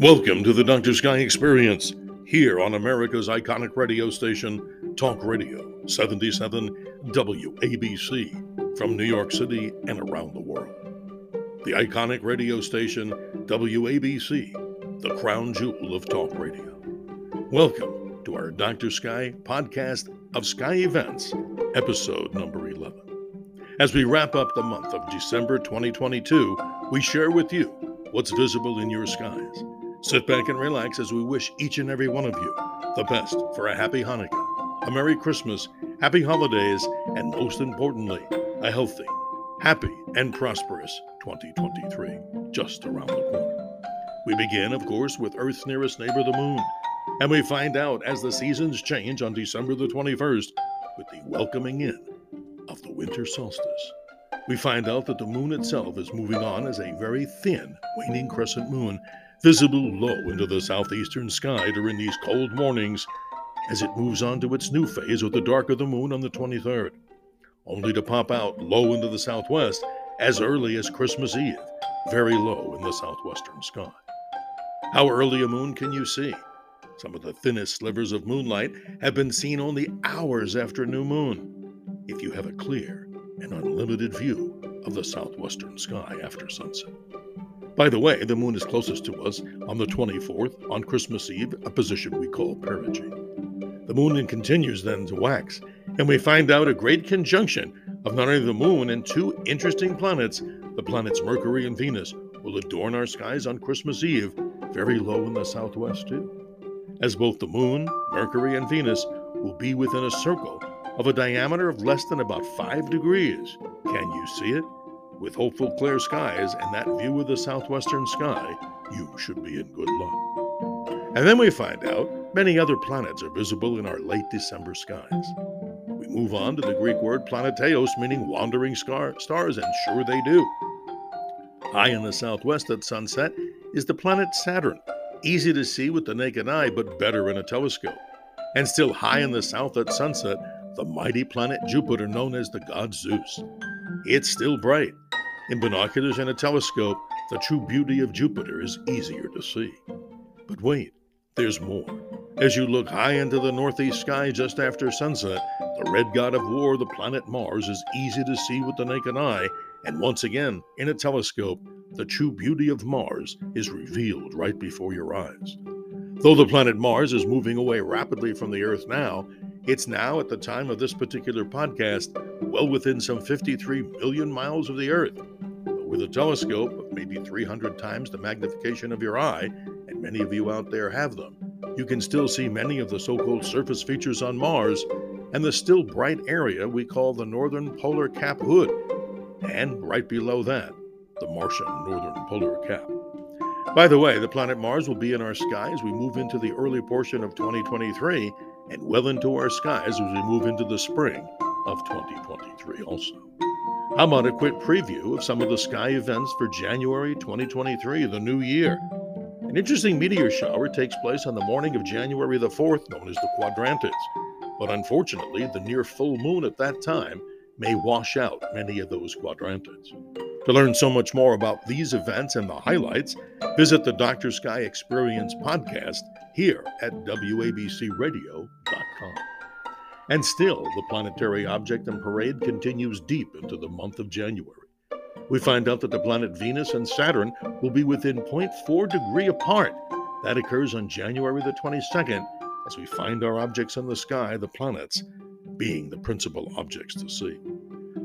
Welcome to the Dr. Sky Experience here on America's iconic radio station, Talk Radio 77 WABC, from New York City and around the world. The iconic radio station, WABC, the crown jewel of talk radio. Welcome to our Dr. Sky podcast of Sky Events, episode number 11. As we wrap up the month of December 2022, we share with you what's visible in your skies. Sit back and relax as we wish each and every one of you the best for a happy Hanukkah, a Merry Christmas, happy holidays, and most importantly, a healthy, happy, and prosperous 2023 just around the corner. We begin, of course, with Earth's nearest neighbor, the moon, and we find out as the seasons change on December the 21st with the welcoming in of the winter solstice. We find out that the moon itself is moving on as a very thin, waning crescent moon, visible low into the southeastern sky during these cold mornings as it moves on to its new phase with the dark of the moon on the 23rd, only to pop out low into the southwest as early as Christmas Eve, very low in the southwestern sky. How early a moon can you see? Some of the thinnest slivers of moonlight have been seen only hours after new moon, if you have a clear an unlimited view of the southwestern sky after sunset. By the way, the moon is closest to us on the 24th, on Christmas Eve, a position we call perigee. The moon then continues then to wax, and we find out a great conjunction of not only the moon and two interesting planets, the planets Mercury and Venus, will adorn our skies on Christmas Eve, very low in the southwest, too. As both the moon, Mercury, and Venus will be within a circle of a diameter of less than about 5 degrees. Can you see it? With hopeful clear skies and that view of the southwestern sky, you should be in good luck. And then we find out many other planets are visible in our late December skies. We move on to the Greek word planeteos, meaning wandering star- stars, and sure they do. High in the southwest at sunset is the planet Saturn, easy to see with the naked eye, but better in a telescope. And still high in the south at sunset the mighty planet Jupiter known as the god Zeus. It's still bright. In binoculars and a telescope, the true beauty of Jupiter is easier to see. But wait, there's more. As you look high into the northeast sky just after sunset, the red god of war, the planet Mars, is easy to see with the naked eye, and once again, in a telescope, the true beauty of Mars is revealed right before your eyes. Though the planet Mars is moving away rapidly from the Earth now, it's now, at the time of this particular podcast, well within some 53 million miles of the Earth. But with a telescope of maybe 300 times the magnification of your eye, and many of you out there have them, you can still see many of the so called surface features on Mars and the still bright area we call the Northern Polar Cap Hood, and right below that, the Martian Northern Polar Cap. By the way, the planet Mars will be in our sky as we move into the early portion of 2023 and well into our skies as we move into the spring of 2023 also. How about a quick preview of some of the sky events for January 2023, the new year? An interesting meteor shower takes place on the morning of January the 4th, known as the Quadrantids. But unfortunately, the near full moon at that time may wash out many of those quadrantids. To learn so much more about these events and the highlights, visit the Dr. Sky Experience podcast here at WABCRadio.com. And still, the planetary object and parade continues deep into the month of January. We find out that the planet Venus and Saturn will be within 0.4 degree apart. That occurs on January the 22nd as we find our objects in the sky, the planets, being the principal objects to see.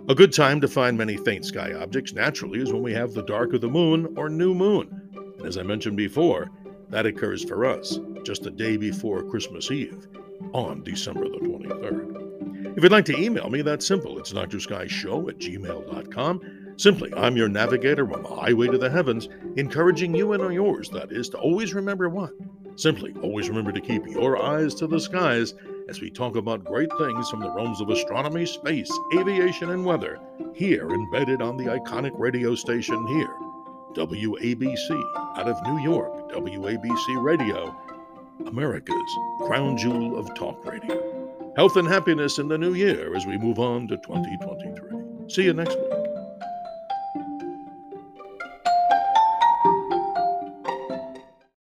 A good time to find many faint sky objects naturally is when we have the dark of the moon or new moon. And as I mentioned before, that occurs for us just a day before Christmas Eve on December the 23rd. If you'd like to email me, that's simple. It's drskyshow at gmail.com. Simply, I'm your navigator on the highway to the heavens, encouraging you and yours, that is, to always remember what? Simply, always remember to keep your eyes to the skies as we talk about great things from the realms of astronomy, space, aviation, and weather, here embedded on the iconic radio station here, WABC, out of New York, WABC Radio, America's crown jewel of talk radio. Health and happiness in the new year as we move on to 2023. See you next week.